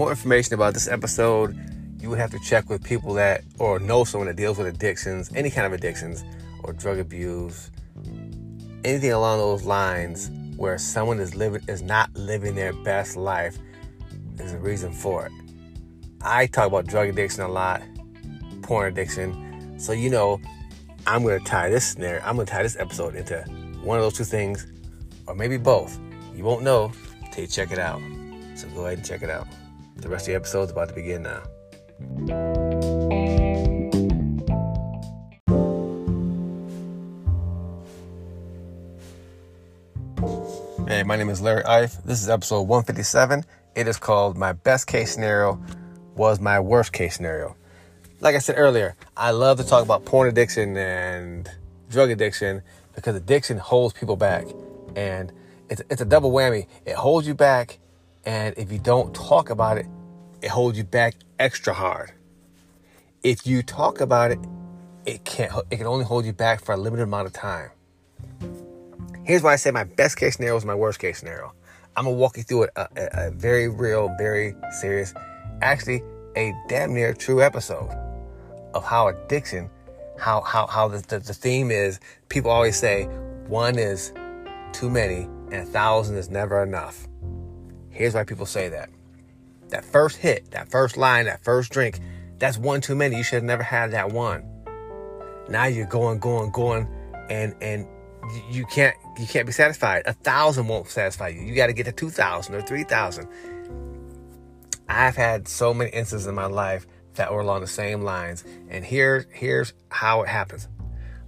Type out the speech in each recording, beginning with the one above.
more information about this episode, you would have to check with people that or know someone that deals with addictions, any kind of addictions, or drug abuse, anything along those lines where someone is living is not living their best life. There's a reason for it. I talk about drug addiction a lot, porn addiction. So you know, I'm gonna tie this snare, I'm gonna tie this episode into one of those two things, or maybe both. You won't know till you check it out. So go ahead and check it out. The rest of the episode is about to begin now. Hey, my name is Larry Ife. This is episode 157. It is called My Best Case Scenario Was My Worst Case Scenario. Like I said earlier, I love to talk about porn addiction and drug addiction because addiction holds people back. And it's, it's a double whammy. It holds you back, and if you don't talk about it, it holds you back extra hard. If you talk about it, it can't. It can only hold you back for a limited amount of time. Here's why I say my best case scenario is my worst case scenario. I'm gonna walk you through a, uh, a, a very real, very serious, actually a damn near true episode of how addiction, how how how the, the, the theme is. People always say one is too many and a thousand is never enough. Here's why people say that. That first hit, that first line, that first drink, that's one too many. You should have never had that one. Now you're going, going, going, and and you can't you can't be satisfied. A thousand won't satisfy you. You got to get to two thousand or three thousand. I've had so many instances in my life that were along the same lines, and here here's how it happens.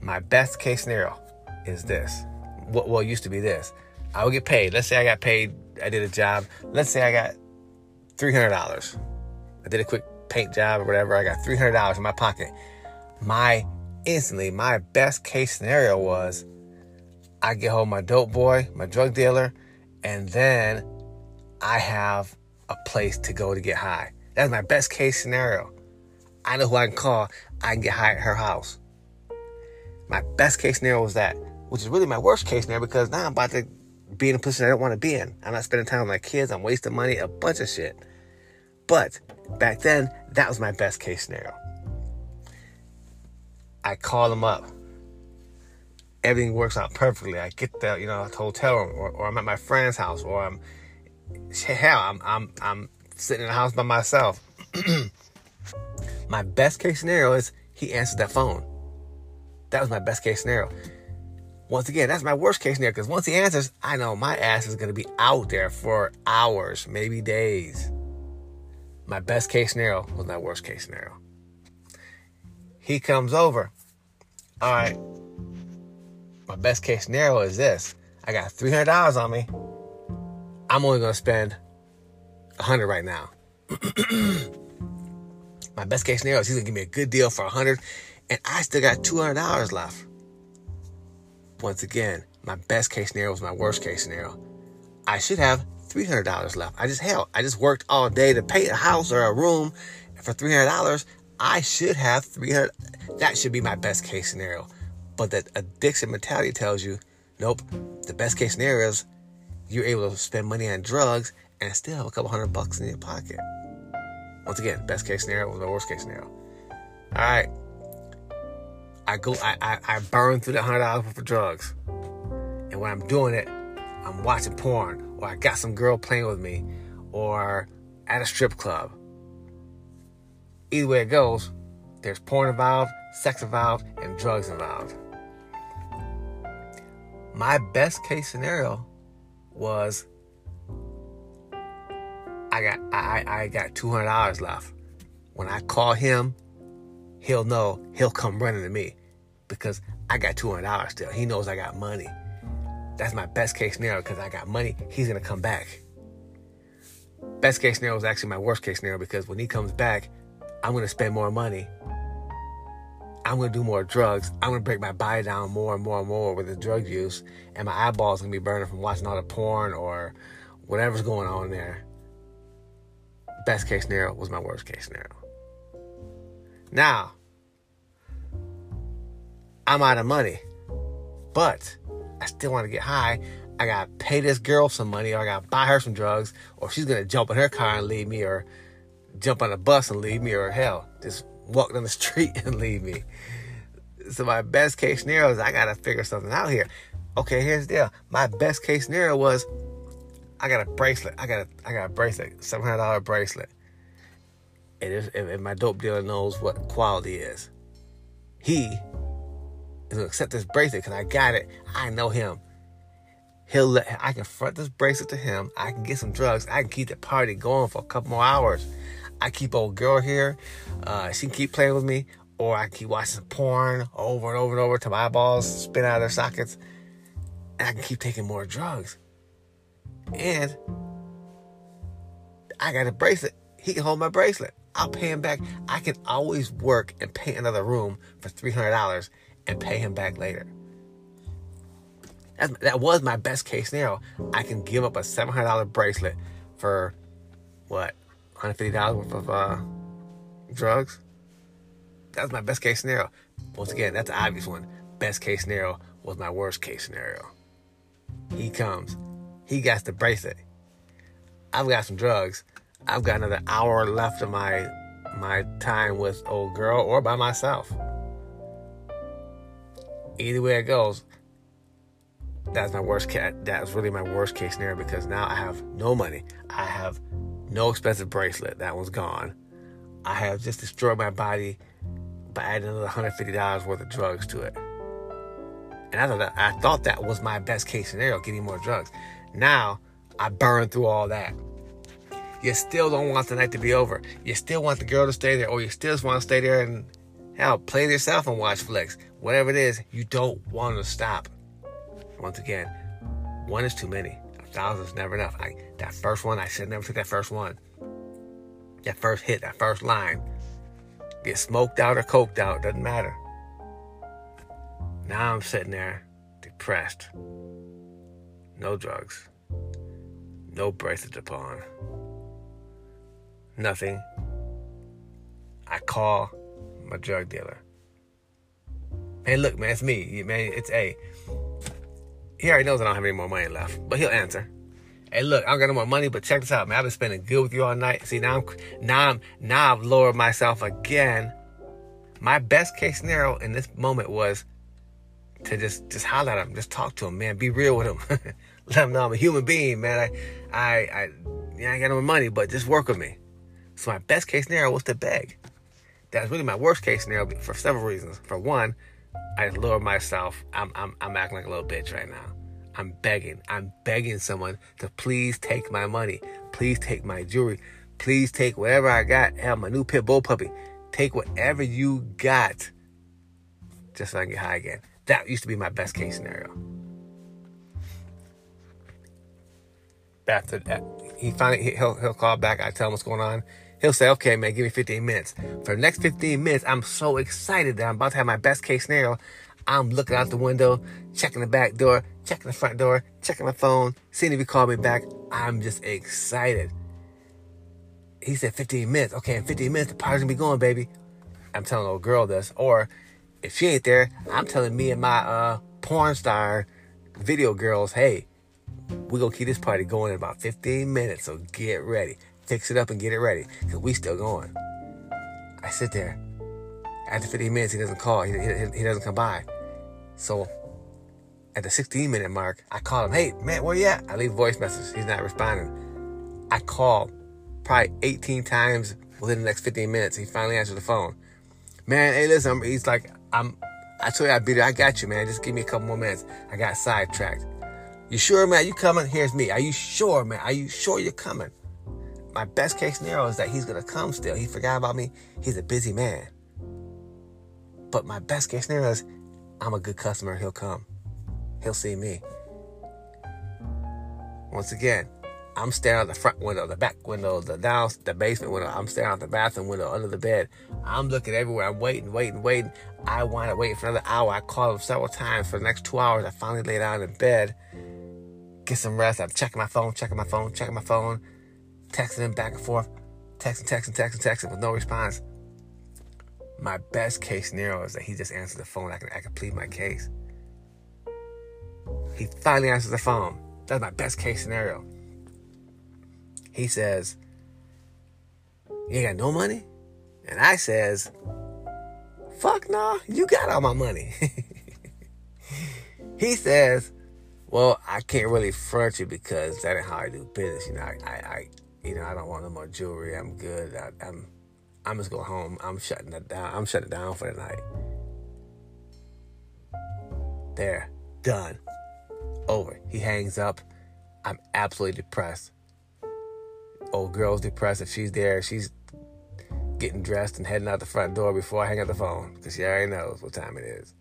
My best case scenario is this. What well, used to be this. I would get paid. Let's say I got paid. I did a job. Let's say I got three hundred dollars. I did a quick paint job or whatever. I got three hundred dollars in my pocket. My instantly, my best case scenario was I get home my dope boy, my drug dealer, and then I have a place to go to get high. That's my best case scenario. I know who I can call. I can get high at her house. My best case scenario was that, which is really my worst case scenario because now I'm about to be in a position I don't want to be in. I'm not spending time with my kids. I'm wasting money, a bunch of shit. But back then, that was my best case scenario. I call them up. Everything works out perfectly. I get the, you know, hotel room, or, or I'm at my friend's house, or I'm hell, I'm I'm I'm sitting in the house by myself. my best case scenario is he answered that phone. That was my best case scenario. Once again, that's my worst case scenario because once he answers, I know my ass is going to be out there for hours, maybe days. My best case scenario was my worst case scenario. He comes over. All right. My best case scenario is this I got $300 on me. I'm only going to spend 100 right now. my best case scenario is he's going to give me a good deal for 100 and I still got $200 left. Once again, my best case scenario was my worst case scenario. I should have $300 left. I just, hell, I just worked all day to pay a house or a room for $300. I should have 300. That should be my best case scenario. But that addiction mentality tells you, nope, the best case scenario is you're able to spend money on drugs and still have a couple hundred bucks in your pocket. Once again, best case scenario was my worst case scenario. All right. I go, I, I, I burn through the hundred dollars for drugs. And when I'm doing it, I'm watching porn, or I got some girl playing with me, or at a strip club. Either way it goes, there's porn involved, sex involved, and drugs involved. My best case scenario was I got I, I got two hundred dollars left. When I call him, he'll know he'll come running to me because I got two hundred dollars still. He knows I got money. That's my best case scenario because I got money. He's gonna come back. Best case scenario is actually my worst case scenario because when he comes back, I'm gonna spend more money. I'm gonna do more drugs. I'm gonna break my body down more and more and more with the drug use, and my eyeballs gonna be burning from watching all the porn or whatever's going on there. Best case scenario was my worst case scenario. Now, I'm out of money, but I still want to get high. I gotta pay this girl some money, or I gotta buy her some drugs, or she's gonna jump in her car and leave me, or jump on a bus and leave me, or hell, just walk down the street and leave me. So my best case scenario is I gotta figure something out here. Okay, here's the deal. My best case scenario was I got a bracelet. I got a I got a bracelet, seven hundred dollar bracelet. And if, if, my dope dealer knows what quality is, he gonna accept this bracelet because I got it. I know him. He'll let I can front this bracelet to him. I can get some drugs. I can keep the party going for a couple more hours. I keep old girl here. Uh, she can keep playing with me, or I can keep watching porn over and over and over till my eyeballs spin out of their sockets. And I can keep taking more drugs. And I got a bracelet. He can hold my bracelet. I'll pay him back. I can always work and pay another room for $300 and pay him back later. That's, that was my best case scenario. I can give up a $700 bracelet for what? $150 worth of uh, drugs? That's my best case scenario. Once again, that's the obvious one. Best case scenario was my worst case scenario. He comes. He got the bracelet. I've got some drugs. I've got another hour left of my my time with old girl or by myself. Either way it goes, that's my worst case. That's really my worst case scenario because now I have no money. I have no expensive bracelet. That one's gone. I have just destroyed my body by adding another $150 worth of drugs to it. And I thought that, I thought that was my best case scenario, getting more drugs. Now I burned through all that. You still don't want the night to be over. You still want the girl to stay there, or you still just want to stay there and hell, play yourself and watch flicks. Whatever it is, you don't want to stop. Once again, one is too many. A thousand is never enough. I, that first one, I should never took that first one. That first hit, that first line. Get smoked out or coked out, doesn't matter. Now I'm sitting there, depressed. No drugs. No bracelet pawn. Nothing. I call my drug dealer. Hey, look, man, it's me. Man, it's A. He already knows I don't have any more money left, but he'll answer. Hey, look, I don't got no more money, but check this out, man. I've been spending good with you all night. See, now I'm now I'm now I've lowered myself again. My best case scenario in this moment was to just just holler at him, just talk to him, man. Be real with him. Let him know I'm a human being, man. I, I, I, yeah, I ain't got no money, but just work with me. So my best case scenario was to beg. That's really my worst case scenario for several reasons. For one, I lower myself. I'm, I'm, I'm acting like a little bitch right now. I'm begging. I'm begging someone to please take my money. Please take my jewelry. Please take whatever I got. Hell, my new pit bull puppy. Take whatever you got just so I can get high again. That used to be my best case scenario. after that, he finally he'll he'll call back. I tell him what's going on. He'll say, "Okay, man, give me 15 minutes." For the next 15 minutes, I'm so excited that I'm about to have my best case scenario. I'm looking out the window, checking the back door, checking the front door, checking my phone, seeing if he called me back. I'm just excited. He said 15 minutes. Okay, in 15 minutes, the party's gonna be going, baby. I'm telling old girl this. Or if she ain't there, I'm telling me and my uh, porn star video girls, hey, we're gonna keep this party going in about 15 minutes, so get ready. Fix it up and get it ready, because we still going. I sit there. After 15 minutes, he doesn't call. He, he, he doesn't come by. So at the 16 minute mark, I call him, hey, man, where you at? I leave voice message. He's not responding. I call probably 18 times within the next 15 minutes. He finally answered the phone. Man, hey, listen, he's like, I'm, I told you I'd be there. I got you, man. Just give me a couple more minutes. I got sidetracked. You sure, man? You coming? Here's me. Are you sure, man? Are you sure you're coming? My best case scenario is that he's gonna come still. He forgot about me. He's a busy man. But my best case scenario is I'm a good customer. He'll come. He'll see me. Once again, I'm staring out the front window, the back window, the down, the basement window. I'm staring out the bathroom window, under the bed. I'm looking everywhere. I'm waiting, waiting, waiting. I wind up waiting for another hour. I called him several times for the next two hours. I finally lay down in bed get some rest. I'm checking my phone, checking my phone, checking my phone, texting him back and forth, texting, texting, texting, texting with no response. My best case scenario is that he just answers the phone. I can I can plead my case. He finally answers the phone. That's my best case scenario. He says, You ain't got no money? And I says, fuck no, nah, you got all my money. he says, well, I can't really front you because that ain't how I do business. You know, I, I, I you know, I don't want no more jewelry. I'm good. I, I'm, I'm just going home. I'm shutting that down. I'm shutting it down for the night. There, done, over. He hangs up. I'm absolutely depressed. Old girl's depressed. If she's there, she's getting dressed and heading out the front door before I hang up the phone because she already knows what time it is.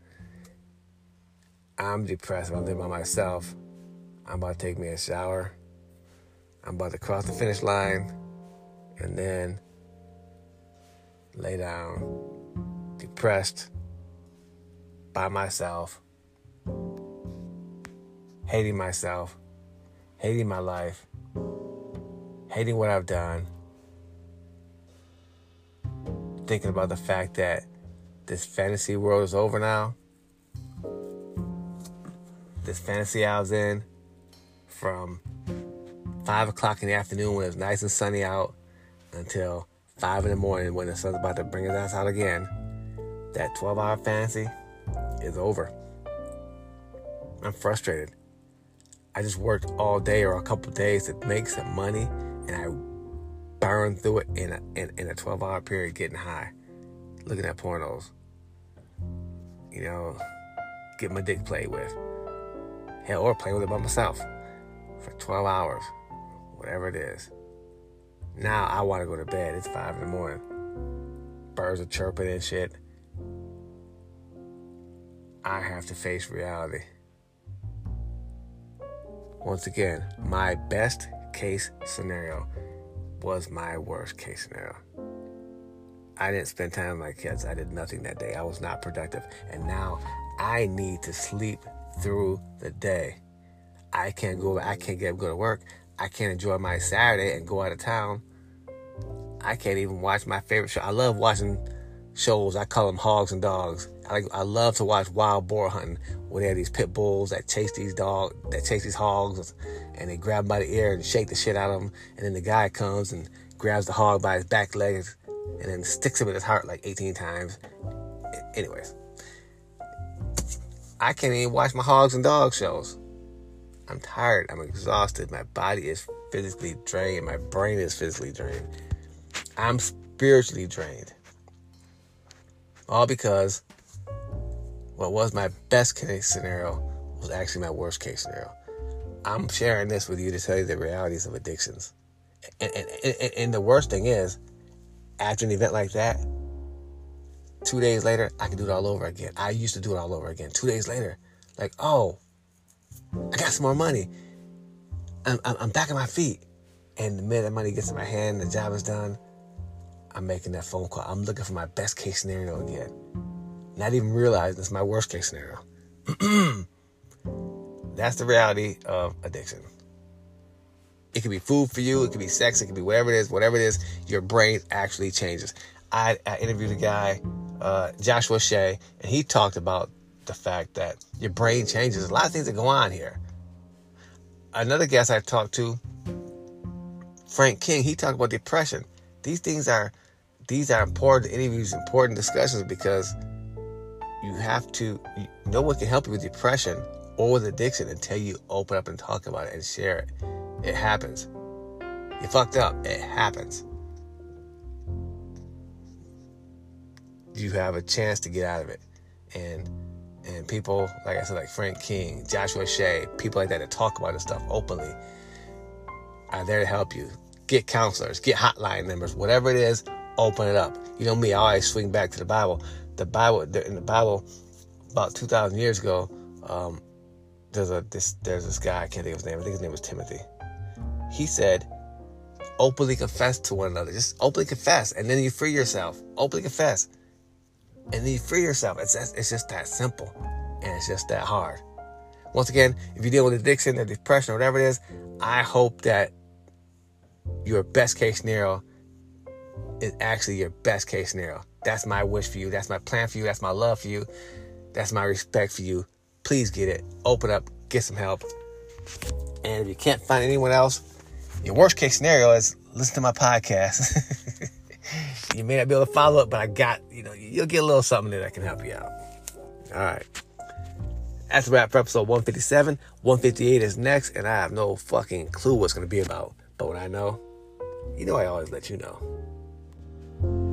I'm depressed. I'm living by myself. I'm about to take me a shower. I'm about to cross the finish line and then lay down, depressed, by myself, hating myself, hating my life, hating what I've done, thinking about the fact that this fantasy world is over now. This fantasy I was in from five o'clock in the afternoon when it's nice and sunny out until five in the morning when the sun's about to bring us out again. That 12 hour fantasy is over. I'm frustrated. I just worked all day or a couple days to make some money and I burn through it in a, in, in a 12 hour period getting high, looking at pornos, you know, get my dick played with. Hell, or playing with it by myself for 12 hours, whatever it is. Now I want to go to bed. It's 5 in the morning. Birds are chirping and shit. I have to face reality. Once again, my best case scenario was my worst case scenario. I didn't spend time with my kids. I did nothing that day. I was not productive. And now I need to sleep through the day. I can't go I can't get go to work. I can't enjoy my Saturday and go out of town. I can't even watch my favorite show. I love watching shows. I call them hogs and dogs. I, I love to watch wild boar hunting where they have these pit bulls that chase these dogs, that chase these hogs, and they grab them by the ear and shake the shit out of them. And then the guy comes and grabs the hog by his back legs and then sticks him in his heart like 18 times. Anyways, I can't even watch my hogs and dog shows. I'm tired. I'm exhausted. My body is physically drained. My brain is physically drained. I'm spiritually drained. All because what was my best case scenario was actually my worst case scenario. I'm sharing this with you to tell you the realities of addictions. And, and, and, and the worst thing is, after an event like that, two days later, I can do it all over again. I used to do it all over again. Two days later, like, oh, I got some more money. I'm, I'm, back on my feet. And the minute that money gets in my hand, the job is done, I'm making that phone call. I'm looking for my best case scenario again not even realizing it's my worst case scenario. That's the reality of addiction. It could be food for you, it could be sex, it could be whatever it is, whatever it is, your brain actually changes. I, I interviewed a guy, uh, Joshua Shea, and he talked about the fact that your brain changes. A lot of things that go on here. Another guest I talked to, Frank King, he talked about depression. These things are these are important interviews, important discussions because you have to, no one can help you with depression or with addiction until you open up and talk about it and share it. It happens. You fucked up. It happens. You have a chance to get out of it. And and people, like I said, like Frank King, Joshua Shea, people like that that talk about this stuff openly are there to help you. Get counselors, get hotline numbers, whatever it is, open it up. You know me, I always swing back to the Bible the Bible in the Bible about two thousand years ago. Um, there's a this there's this guy I can't think of his name. I think his name was Timothy. He said, "Openly confess to one another. Just openly confess, and then you free yourself. Openly confess, and then you free yourself. It's it's just that simple, and it's just that hard." Once again, if you deal with addiction or depression or whatever it is, I hope that your best case scenario is actually your best case scenario. That's my wish for you. That's my plan for you. That's my love for you. That's my respect for you. Please get it. Open up. Get some help. And if you can't find anyone else, your worst case scenario is listen to my podcast. You may not be able to follow it, but I got, you know, you'll get a little something that can help you out. All right. That's a wrap for episode 157. 158 is next, and I have no fucking clue what's going to be about. But what I know, you know, I always let you know.